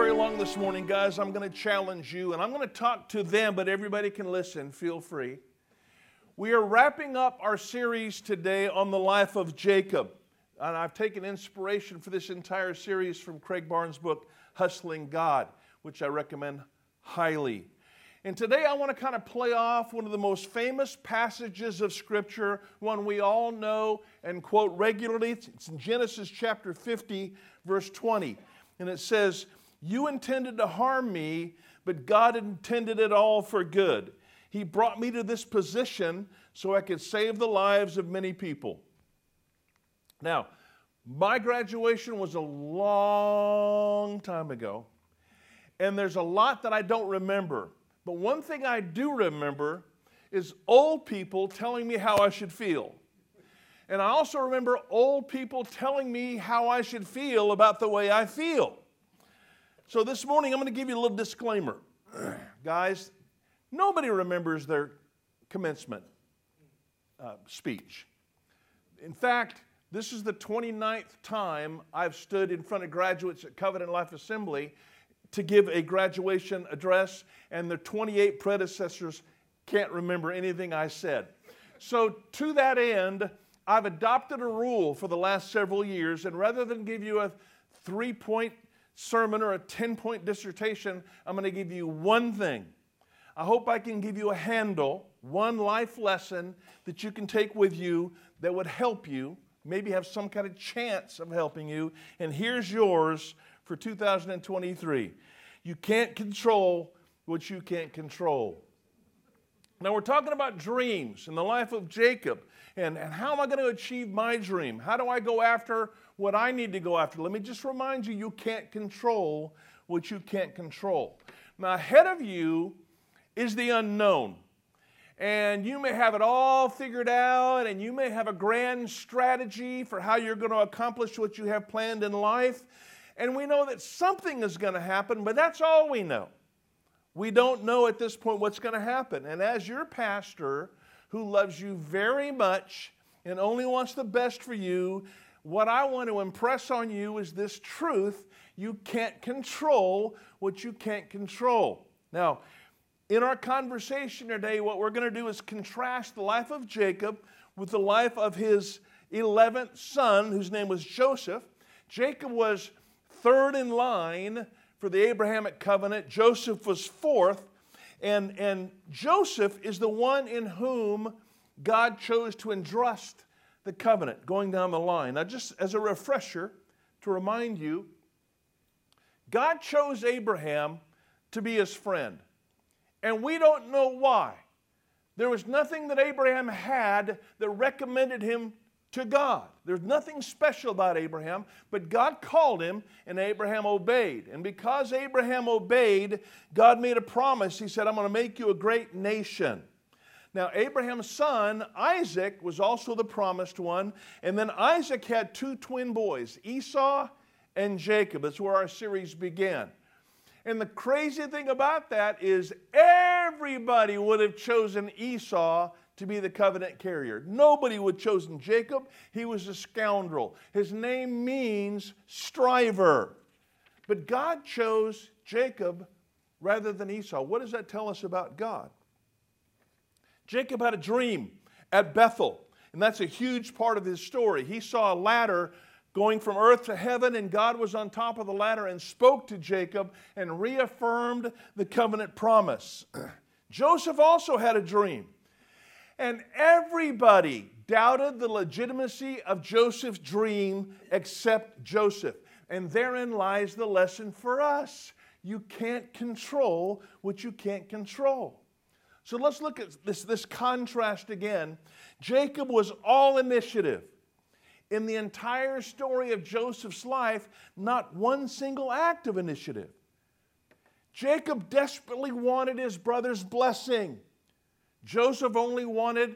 very long this morning, guys. I'm going to challenge you, and I'm going to talk to them, but everybody can listen. Feel free. We are wrapping up our series today on the life of Jacob. And I've taken inspiration for this entire series from Craig Barnes' book, Hustling God, which I recommend highly. And today I want to kind of play off one of the most famous passages of Scripture, one we all know and quote regularly. It's in Genesis chapter 50, verse 20. And it says, You intended to harm me, but God intended it all for good. He brought me to this position so I could save the lives of many people. Now, my graduation was a long time ago, and there's a lot that I don't remember. But one thing I do remember is old people telling me how I should feel. And I also remember old people telling me how I should feel about the way I feel. So this morning, I'm going to give you a little disclaimer. Guys, nobody remembers their commencement uh, speech. In fact, this is the 29th time I've stood in front of graduates at Covenant Life Assembly to give a graduation address, and the 28 predecessors can't remember anything I said. So, to that end, I've adopted a rule for the last several years, and rather than give you a three point sermon or a 10 point dissertation, I'm going to give you one thing. I hope I can give you a handle, one life lesson that you can take with you that would help you, maybe have some kind of chance of helping you. And here's yours for 2023. You can't control what you can't control. Now, we're talking about dreams and the life of Jacob. And, and how am I going to achieve my dream? How do I go after what I need to go after? Let me just remind you you can't control what you can't control. Now, ahead of you is the unknown. And you may have it all figured out, and you may have a grand strategy for how you're going to accomplish what you have planned in life and we know that something is going to happen, but that's all we know. We don't know at this point what's going to happen. And as your pastor, who loves you very much and only wants the best for you, what I want to impress on you is this truth you can't control what you can't control. Now, in our conversation today, what we're going to do is contrast the life of Jacob with the life of his 11th son, whose name was Joseph. Jacob was third in line for the Abrahamic covenant. Joseph was fourth. And, and Joseph is the one in whom God chose to entrust the covenant going down the line. Now, just as a refresher, to remind you, God chose Abraham to be his friend. And we don't know why. There was nothing that Abraham had that recommended him to God. There's nothing special about Abraham, but God called him and Abraham obeyed. And because Abraham obeyed, God made a promise. He said, I'm going to make you a great nation. Now, Abraham's son, Isaac, was also the promised one. And then Isaac had two twin boys, Esau and Jacob. That's where our series began. And the crazy thing about that is everybody would have chosen Esau to be the covenant carrier. Nobody would have chosen Jacob. He was a scoundrel. His name means striver. But God chose Jacob rather than Esau. What does that tell us about God? Jacob had a dream at Bethel, and that's a huge part of his story. He saw a ladder going from earth to heaven, and God was on top of the ladder and spoke to Jacob and reaffirmed the covenant promise. Joseph also had a dream. And everybody doubted the legitimacy of Joseph's dream except Joseph. And therein lies the lesson for us. You can't control what you can't control. So let's look at this, this contrast again. Jacob was all initiative. In the entire story of Joseph's life, not one single act of initiative. Jacob desperately wanted his brother's blessing. Joseph only wanted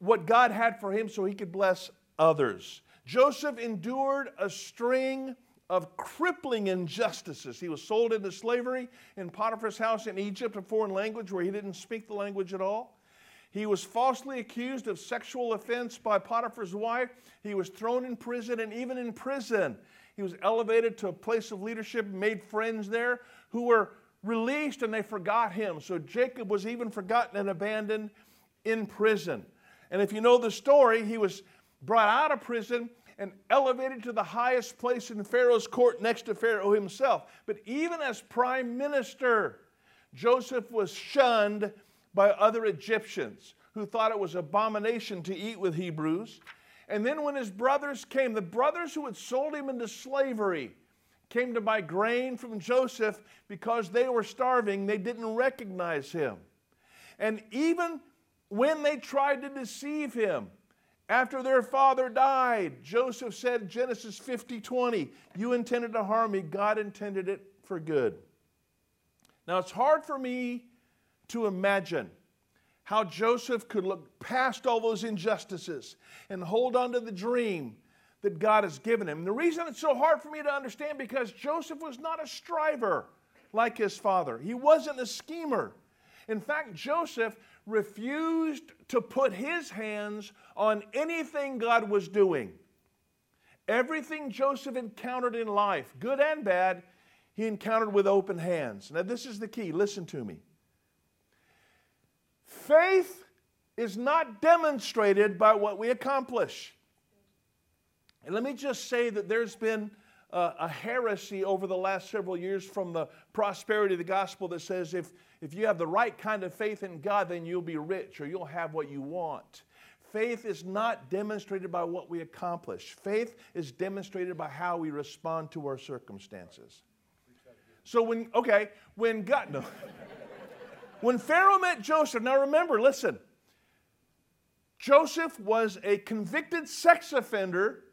what God had for him so he could bless others. Joseph endured a string of crippling injustices. He was sold into slavery in Potiphar's house in Egypt, a foreign language where he didn't speak the language at all. He was falsely accused of sexual offense by Potiphar's wife. He was thrown in prison, and even in prison, He was elevated to a place of leadership, made friends there who were released and they forgot him. So Jacob was even forgotten and abandoned in prison. And if you know the story, he was brought out of prison and elevated to the highest place in Pharaoh's court next to Pharaoh himself. But even as prime minister, Joseph was shunned by other Egyptians who thought it was abomination to eat with Hebrews. And then when his brothers came, the brothers who had sold him into slavery came to buy grain from Joseph because they were starving, they didn't recognize him. And even when they tried to deceive him, after their father died, Joseph said, Genesis 50 20, you intended to harm me, God intended it for good. Now, it's hard for me to imagine how Joseph could look past all those injustices and hold on to the dream that God has given him. And the reason it's so hard for me to understand because Joseph was not a striver like his father. He wasn't a schemer. In fact, Joseph refused to put his hands on anything God was doing. Everything Joseph encountered in life, good and bad, he encountered with open hands. Now, this is the key. Listen to me. Faith is not demonstrated by what we accomplish. And let me just say that there's been a, a heresy over the last several years from the prosperity of the gospel that says if, if you have the right kind of faith in God, then you'll be rich or you'll have what you want. Faith is not demonstrated by what we accomplish. Faith is demonstrated by how we respond to our circumstances. So when, okay, when God, no. when Pharaoh met Joseph, now remember, listen, Joseph was a convicted sex offender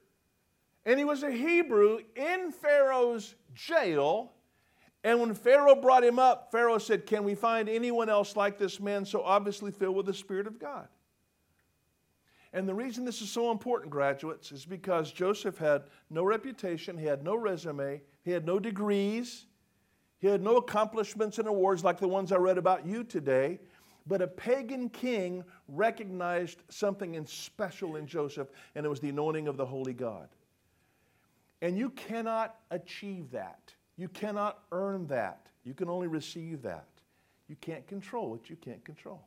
and he was a Hebrew in Pharaoh's jail. And when Pharaoh brought him up, Pharaoh said, Can we find anyone else like this man so obviously filled with the Spirit of God? And the reason this is so important, graduates, is because Joseph had no reputation, he had no resume, he had no degrees, he had no accomplishments and awards like the ones I read about you today. But a pagan king recognized something special in Joseph, and it was the anointing of the Holy God. And you cannot achieve that. You cannot earn that. You can only receive that. You can't control what you can't control.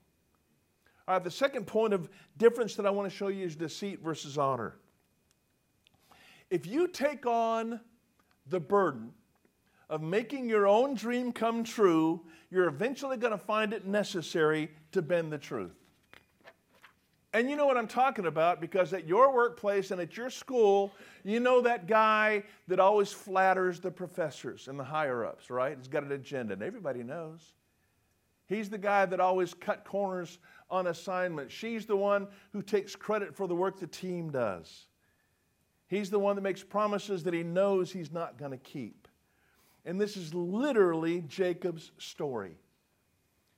All right, the second point of difference that I want to show you is deceit versus honor. If you take on the burden of making your own dream come true, you're eventually going to find it necessary to bend the truth. And you know what I'm talking about because at your workplace and at your school, you know that guy that always flatters the professors and the higher ups, right? He's got an agenda, and everybody knows. He's the guy that always cut corners on assignments. She's the one who takes credit for the work the team does. He's the one that makes promises that he knows he's not going to keep. And this is literally Jacob's story.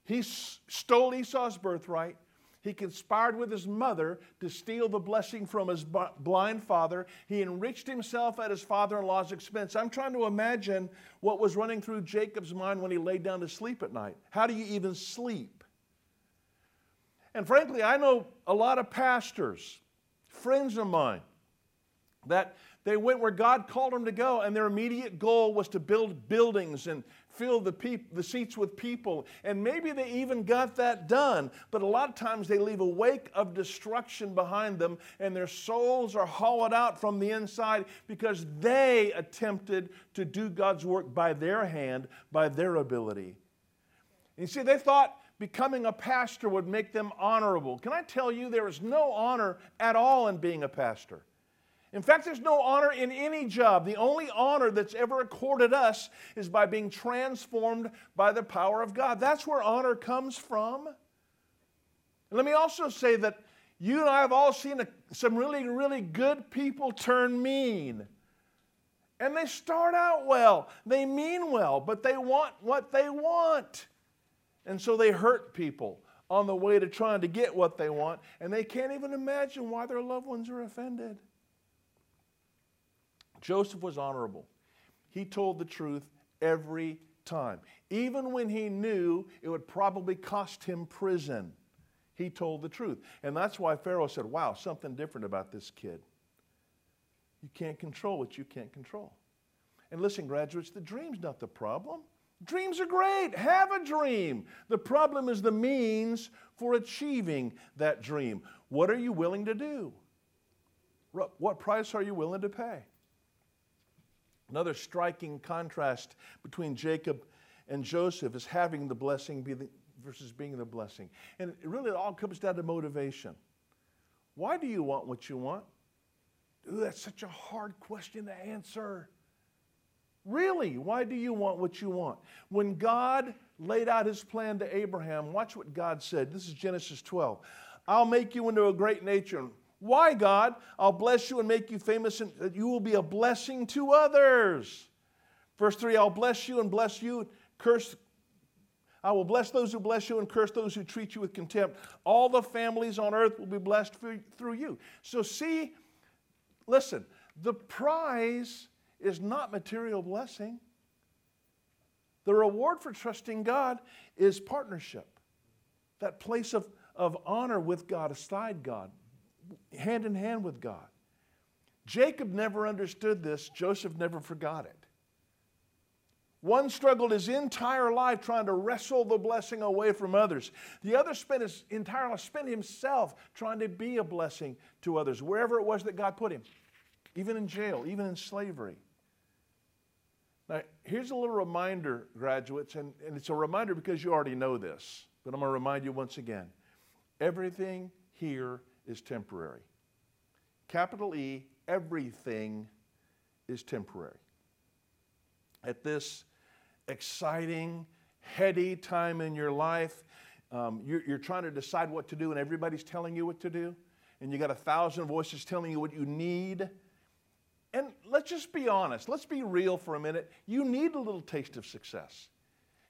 He stole Esau's birthright. He conspired with his mother to steal the blessing from his blind father. He enriched himself at his father in law's expense. I'm trying to imagine what was running through Jacob's mind when he laid down to sleep at night. How do you even sleep? And frankly, I know a lot of pastors, friends of mine, that they went where God called them to go, and their immediate goal was to build buildings and fill the, peop- the seats with people. And maybe they even got that done. But a lot of times they leave a wake of destruction behind them, and their souls are hollowed out from the inside because they attempted to do God's work by their hand, by their ability. You see, they thought becoming a pastor would make them honorable. Can I tell you, there is no honor at all in being a pastor. In fact, there's no honor in any job. The only honor that's ever accorded us is by being transformed by the power of God. That's where honor comes from. And let me also say that you and I have all seen a, some really, really good people turn mean. And they start out well, they mean well, but they want what they want. And so they hurt people on the way to trying to get what they want, and they can't even imagine why their loved ones are offended. Joseph was honorable. He told the truth every time. Even when he knew it would probably cost him prison, he told the truth. And that's why Pharaoh said, Wow, something different about this kid. You can't control what you can't control. And listen, graduates, the dream's not the problem. Dreams are great. Have a dream. The problem is the means for achieving that dream. What are you willing to do? What price are you willing to pay? Another striking contrast between Jacob and Joseph is having the blessing be the, versus being the blessing. And it really all comes down to motivation. Why do you want what you want? Ooh, that's such a hard question to answer. Really, why do you want what you want? When God laid out his plan to Abraham, watch what God said. This is Genesis 12. I'll make you into a great nation. Why, God? I'll bless you and make you famous, and you will be a blessing to others. Verse 3 I'll bless you and bless you, curse. I will bless those who bless you and curse those who treat you with contempt. All the families on earth will be blessed through you. So, see, listen, the prize is not material blessing. The reward for trusting God is partnership, that place of, of honor with God, aside God, hand in hand with God. Jacob never understood this, Joseph never forgot it. One struggled his entire life trying to wrestle the blessing away from others. The other spent his entire life, spent himself trying to be a blessing to others, wherever it was that God put him, even in jail, even in slavery. Now, here's a little reminder, graduates, and, and it's a reminder because you already know this, but I'm going to remind you once again. Everything here is temporary. Capital E, everything is temporary. At this exciting, heady time in your life, um, you're, you're trying to decide what to do, and everybody's telling you what to do, and you got a thousand voices telling you what you need and let's just be honest, let's be real for a minute. You need a little taste of success.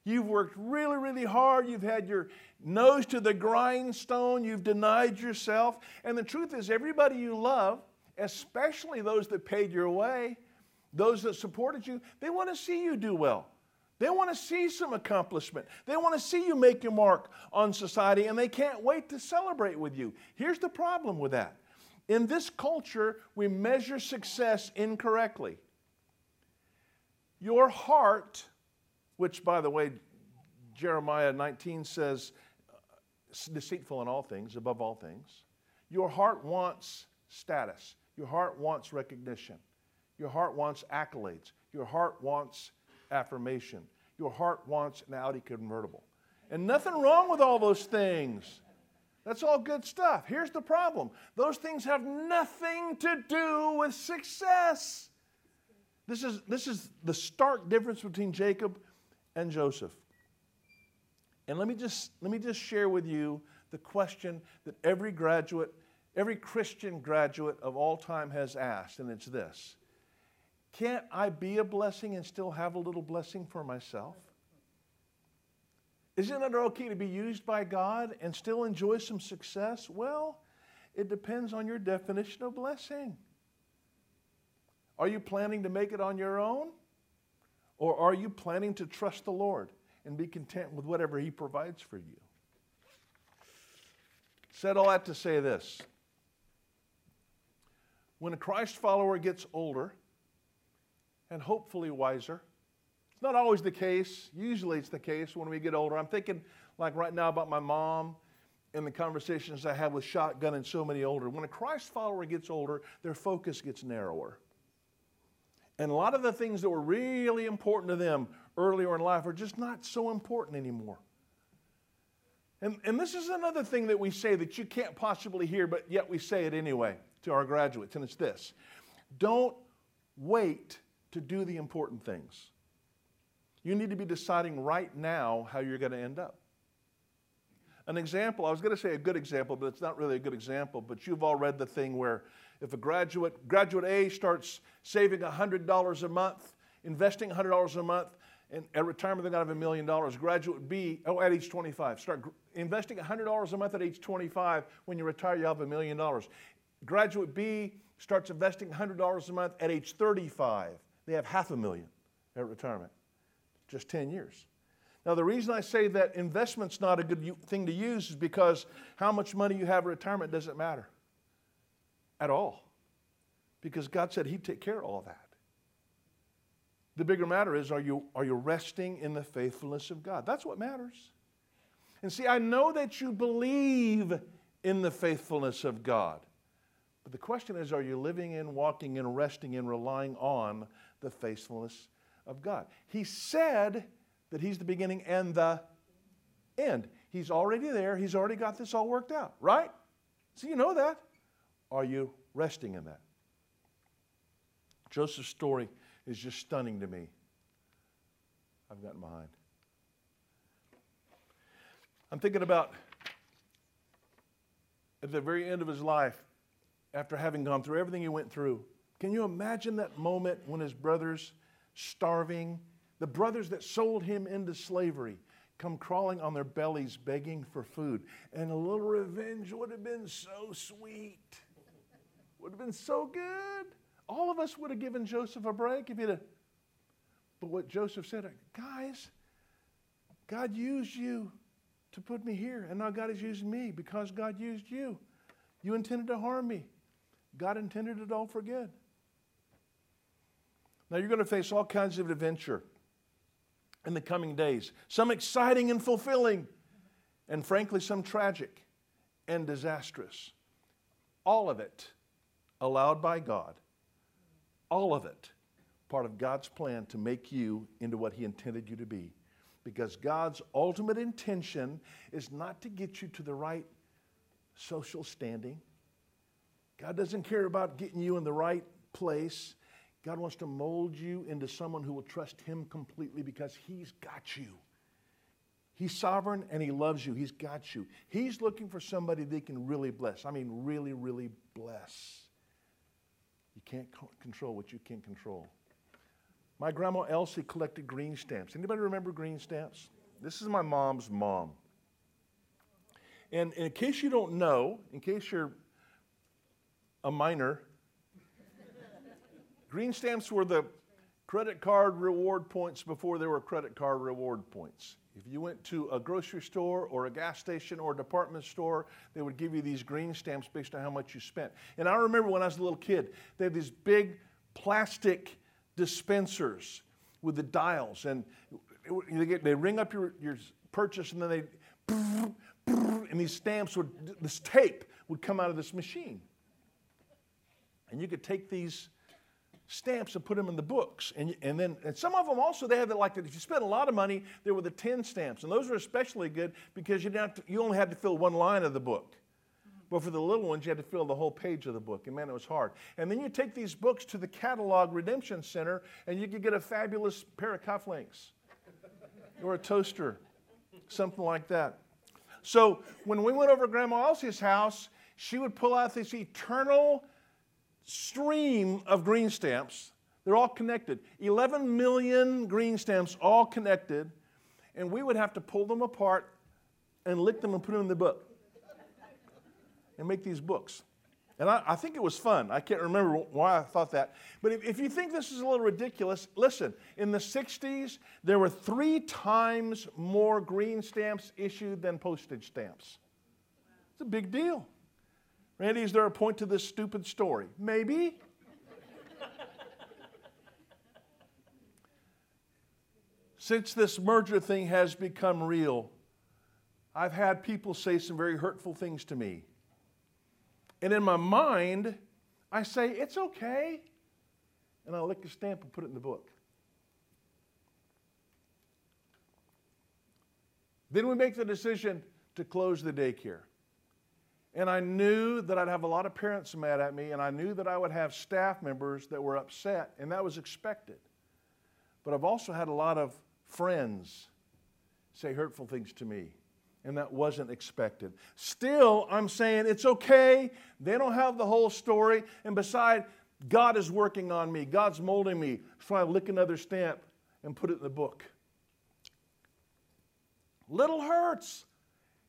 You've worked really, really hard. You've had your nose to the grindstone. You've denied yourself. And the truth is, everybody you love, especially those that paid your way, those that supported you, they want to see you do well. They want to see some accomplishment. They want to see you make your mark on society, and they can't wait to celebrate with you. Here's the problem with that in this culture, we measure success incorrectly. Your heart, which, by the way, Jeremiah 19 says, deceitful in all things, above all things. Your heart wants status. Your heart wants recognition. Your heart wants accolades. Your heart wants affirmation. Your heart wants an Audi convertible. And nothing wrong with all those things. That's all good stuff. Here's the problem those things have nothing to do with success. This is, this is the stark difference between Jacob and Joseph. And let me just, let me just share with you the question that every graduate, every Christian graduate of all time has asked, and it's this Can't I be a blessing and still have a little blessing for myself? Isn't it okay to be used by God and still enjoy some success? Well, it depends on your definition of blessing. Are you planning to make it on your own? Or are you planning to trust the Lord and be content with whatever He provides for you? Said all that to say this. When a Christ follower gets older and hopefully wiser, it's not always the case. Usually it's the case when we get older. I'm thinking, like right now, about my mom and the conversations I have with Shotgun and so many older. When a Christ follower gets older, their focus gets narrower. And a lot of the things that were really important to them earlier in life are just not so important anymore. And, and this is another thing that we say that you can't possibly hear, but yet we say it anyway to our graduates, and it's this don't wait to do the important things. You need to be deciding right now how you're going to end up. An example, I was going to say a good example, but it's not really a good example, but you've all read the thing where if a graduate, graduate A starts saving $100 a month, investing $100 a month, and at retirement they're going to have a million dollars. Graduate B, oh, at age 25, start investing $100 a month at age 25. When you retire, you have a million dollars. Graduate B starts investing $100 a month at age 35. They have half a million at retirement just 10 years. Now, the reason I say that investment's not a good thing to use is because how much money you have in retirement doesn't matter at all. Because God said He'd take care of all that. The bigger matter is are you, are you resting in the faithfulness of God? That's what matters. And see, I know that you believe in the faithfulness of God. But the question is are you living in, walking in, resting in, relying on the faithfulness of God? He said that He's the beginning and the end. He's already there, He's already got this all worked out, right? So you know that. Are you resting in that? Joseph's story is just stunning to me. I've gotten behind. I'm thinking about at the very end of his life, after having gone through everything he went through. Can you imagine that moment when his brothers, starving, the brothers that sold him into slavery, come crawling on their bellies begging for food? And a little revenge would have been so sweet, would have been so good. All of us would have given Joseph a break if he'd have. But what Joseph said, guys, God used you to put me here, and now God is using me because God used you. You intended to harm me. God intended it all for good. Now you're going to face all kinds of adventure in the coming days, some exciting and fulfilling, and frankly, some tragic and disastrous. All of it allowed by God. All of it part of God's plan to make you into what He intended you to be. Because God's ultimate intention is not to get you to the right social standing. God doesn't care about getting you in the right place. God wants to mold you into someone who will trust Him completely because He's got you. He's sovereign and He loves you. He's got you. He's looking for somebody they can really bless. I mean, really, really bless. You can't control what you can't control. My grandma Elsie collected green stamps. Anybody remember green stamps? This is my mom's mom. And in case you don't know, in case you're a minor, green stamps were the credit card reward points before there were credit card reward points. If you went to a grocery store or a gas station or a department store, they would give you these green stamps based on how much you spent. And I remember when I was a little kid, they had these big plastic dispensers with the dials, and they, get, they ring up your, your purchase, and then they, and these stamps would, this tape would come out of this machine. And you could take these stamps and put them in the books. And, and then, and some of them also, they had the, like, that. if you spent a lot of money, there were the 10 stamps. And those were especially good because you, didn't to, you only had to fill one line of the book. But for the little ones, you had to fill the whole page of the book. And man, it was hard. And then you take these books to the Catalog Redemption Center, and you could get a fabulous pair of cufflinks or a toaster, something like that. So when we went over to Grandma Elsie's house, she would pull out this eternal stream of green stamps. They're all connected. 11 million green stamps, all connected. And we would have to pull them apart and lick them and put them in the book and make these books. And I, I, think it was fun. I can't remember why I thought that. But if, if, you think this is a little ridiculous, listen. In the 60s, there were three times more green stamps issued than postage stamps. It's a big deal. Randy, is there a point to this stupid story? Maybe. Since this merger thing has become real, I've had people say some very hurtful things to me. And in my mind, I say, it's okay. And I'll lick a stamp and put it in the book. Then we make the decision to close the daycare. And I knew that I'd have a lot of parents mad at me, and I knew that I would have staff members that were upset, and that was expected. But I've also had a lot of friends say hurtful things to me and that wasn't expected. Still, I'm saying it's okay. They don't have the whole story. And beside, God is working on me, God's molding me. So I lick another stamp and put it in the book. Little hurts.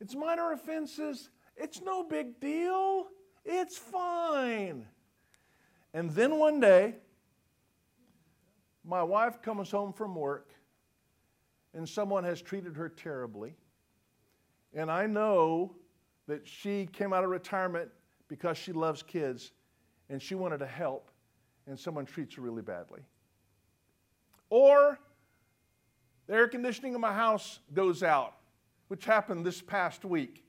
It's minor offenses. It's no big deal. It's fine. And then one day, my wife comes home from work and someone has treated her terribly. And I know that she came out of retirement because she loves kids and she wanted to help, and someone treats her really badly. Or the air conditioning in my house goes out, which happened this past week.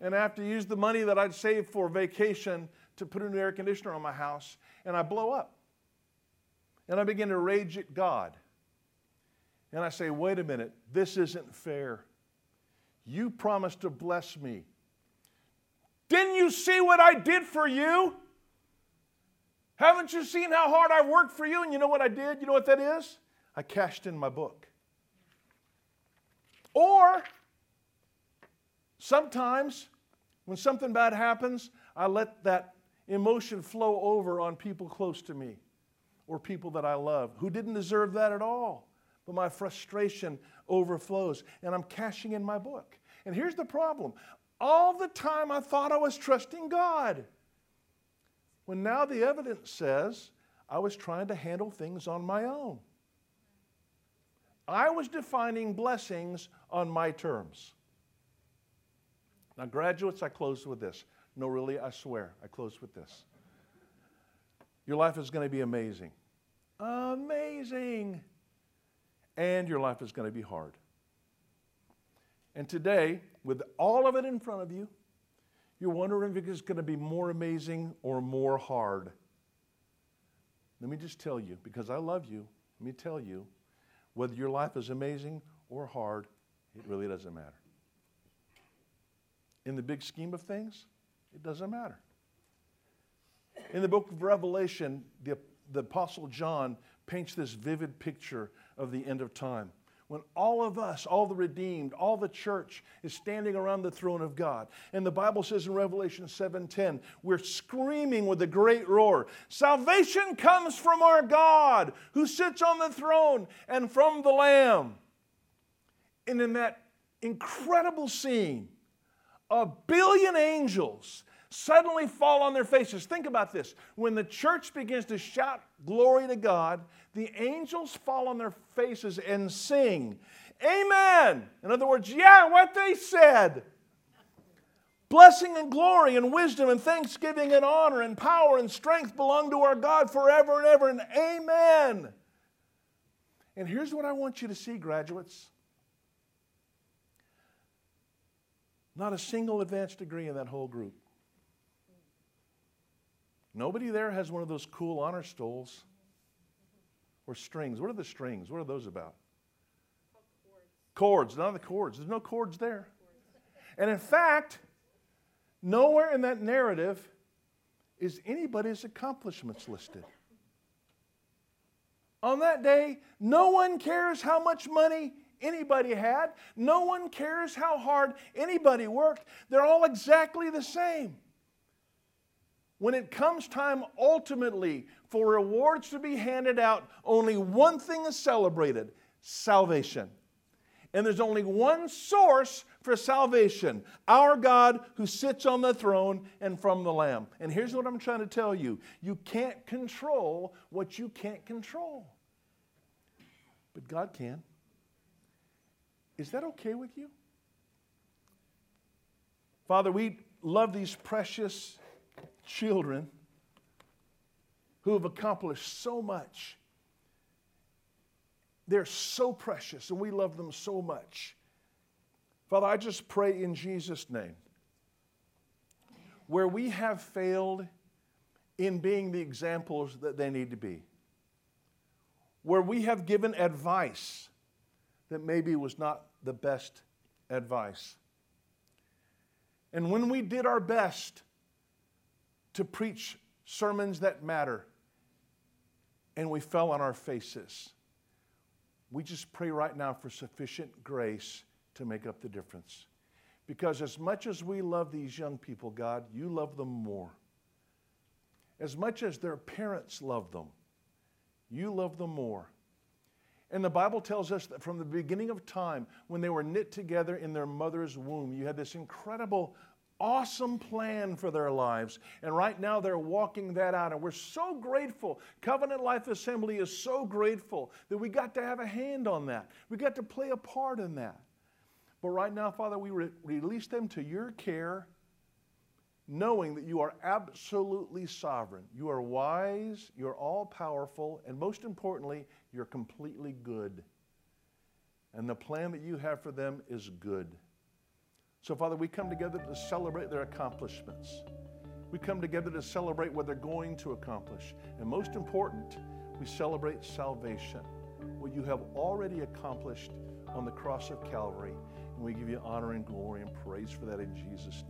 And I have to use the money that I'd saved for vacation to put a new air conditioner on my house, and I blow up. And I begin to rage at God. And I say, wait a minute, this isn't fair. You promised to bless me. Didn't you see what I did for you? Haven't you seen how hard I worked for you? And you know what I did? You know what that is? I cashed in my book. Or sometimes when something bad happens, I let that emotion flow over on people close to me or people that I love who didn't deserve that at all. But my frustration overflows and I'm cashing in my book. And here's the problem all the time I thought I was trusting God. When now the evidence says I was trying to handle things on my own. I was defining blessings on my terms. Now, graduates, I close with this. No, really, I swear, I close with this. Your life is going to be amazing. Amazing. And your life is going to be hard. And today, with all of it in front of you, you're wondering if it's going to be more amazing or more hard. Let me just tell you, because I love you, let me tell you, whether your life is amazing or hard, it really doesn't matter. In the big scheme of things, it doesn't matter. In the book of Revelation, the, the Apostle John paints this vivid picture of the end of time when all of us, all the redeemed, all the church is standing around the throne of God. And the Bible says in Revelation 7:10, we're screaming with a great roar, salvation comes from our God who sits on the throne and from the Lamb. And in that incredible scene, a billion angels suddenly fall on their faces. Think about this. When the church begins to shout glory to God, the angels fall on their faces and sing, Amen. In other words, yeah, what they said. Blessing and glory and wisdom and thanksgiving and honor and power and strength belong to our God forever and ever. And amen. And here's what I want you to see, graduates. Not a single advanced degree in that whole group. Nobody there has one of those cool honor stoles or strings. What are the strings? What are those about? Chords. None of the chords. There's no chords there. And in fact, nowhere in that narrative is anybody's accomplishments listed. On that day, no one cares how much money anybody had. No one cares how hard anybody worked. They're all exactly the same. When it comes time ultimately for rewards to be handed out, only one thing is celebrated salvation. And there's only one source for salvation our God who sits on the throne and from the Lamb. And here's what I'm trying to tell you you can't control what you can't control, but God can. Is that okay with you? Father, we love these precious children who have accomplished so much. They're so precious, and we love them so much. Father, I just pray in Jesus' name where we have failed in being the examples that they need to be, where we have given advice that maybe was not the best advice. And when we did our best to preach sermons that matter, and we fell on our faces. We just pray right now for sufficient grace to make up the difference. Because as much as we love these young people, God, you love them more. As much as their parents love them, you love them more. And the Bible tells us that from the beginning of time, when they were knit together in their mother's womb, you had this incredible awesome plan for their lives. And right now they're walking that out. And we're so grateful. Covenant Life Assembly is so grateful that we got to have a hand on that. We got to play a part in that. But right now, Father, we re- release them to your care. Knowing that you are absolutely sovereign. You are wise, you're all powerful, and most importantly, you're completely good. And the plan that you have for them is good. So, Father, we come together to celebrate their accomplishments. We come together to celebrate what they're going to accomplish. And most important, we celebrate salvation, what you have already accomplished on the cross of Calvary. And we give you honor and glory and praise for that in Jesus'